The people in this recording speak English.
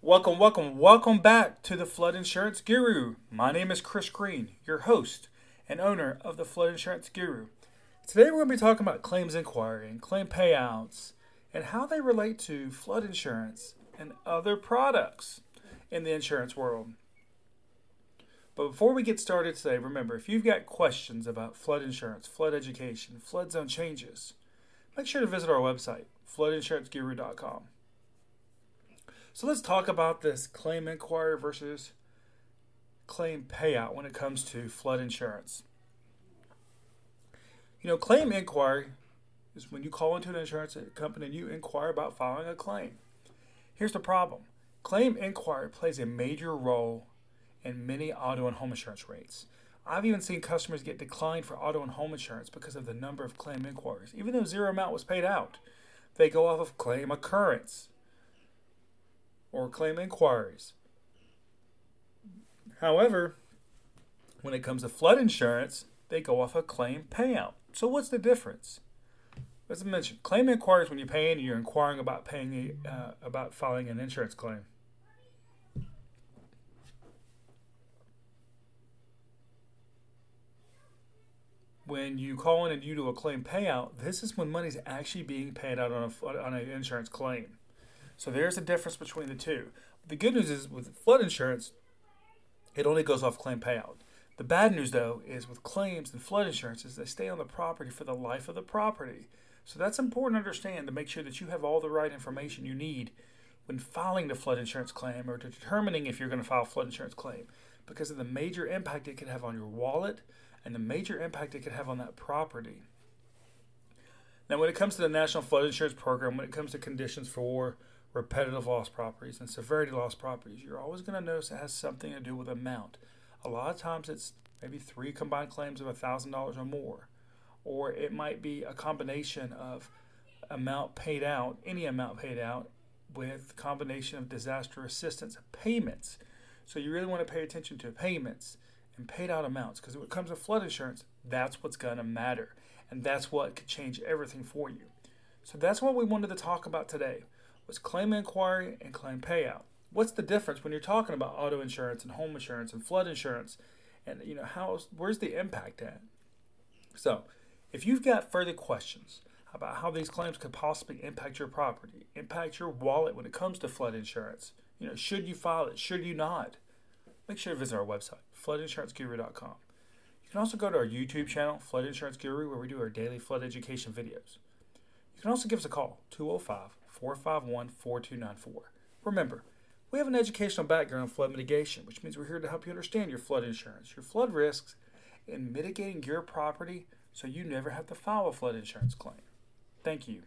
Welcome, welcome, welcome back to the Flood Insurance Guru. My name is Chris Green, your host and owner of the Flood Insurance Guru. Today we're going to be talking about claims inquiry and claim payouts and how they relate to flood insurance and other products in the insurance world. But before we get started today, remember if you've got questions about flood insurance, flood education, flood zone changes, make sure to visit our website, floodinsuranceguru.com. So let's talk about this claim inquiry versus claim payout when it comes to flood insurance. You know, claim inquiry is when you call into an insurance company and you inquire about filing a claim. Here's the problem claim inquiry plays a major role in many auto and home insurance rates. I've even seen customers get declined for auto and home insurance because of the number of claim inquiries, even though zero amount was paid out. They go off of claim occurrence or claim inquiries. However, when it comes to flood insurance, they go off a claim payout. So what's the difference? As I mentioned, claim inquiries when you're paying, you're inquiring about paying uh, about filing an insurance claim. When you call in and you do a claim payout, this is when money's actually being paid out on a on an insurance claim. So there's a difference between the two. The good news is with flood insurance, it only goes off claim payout. The bad news, though, is with claims and flood insurance, is they stay on the property for the life of the property. So that's important to understand to make sure that you have all the right information you need when filing the flood insurance claim or determining if you're going to file a flood insurance claim because of the major impact it could have on your wallet and the major impact it could have on that property. Now, when it comes to the National Flood Insurance Program, when it comes to conditions for repetitive loss properties and severity loss properties, you're always going to notice it has something to do with amount. A lot of times it's maybe three combined claims of $1,000 or more, or it might be a combination of amount paid out, any amount paid out, with combination of disaster assistance payments. So you really want to pay attention to payments and paid out amounts because when it comes to flood insurance, that's what's going to matter. And that's what could change everything for you. So that's what we wanted to talk about today was claim inquiry and claim payout. What's the difference when you're talking about auto insurance and home insurance and flood insurance? And you know, how where's the impact at? So, if you've got further questions about how these claims could possibly impact your property, impact your wallet when it comes to flood insurance, you know, should you file it, should you not? Make sure to visit our website, floodinsuranceguru.com. You can also go to our YouTube channel, Flood Insurance Guru, where we do our daily flood education videos. You can also give us a call, 205 451 4294. Remember, we have an educational background in flood mitigation, which means we're here to help you understand your flood insurance, your flood risks, and mitigating your property so you never have to file a flood insurance claim. Thank you.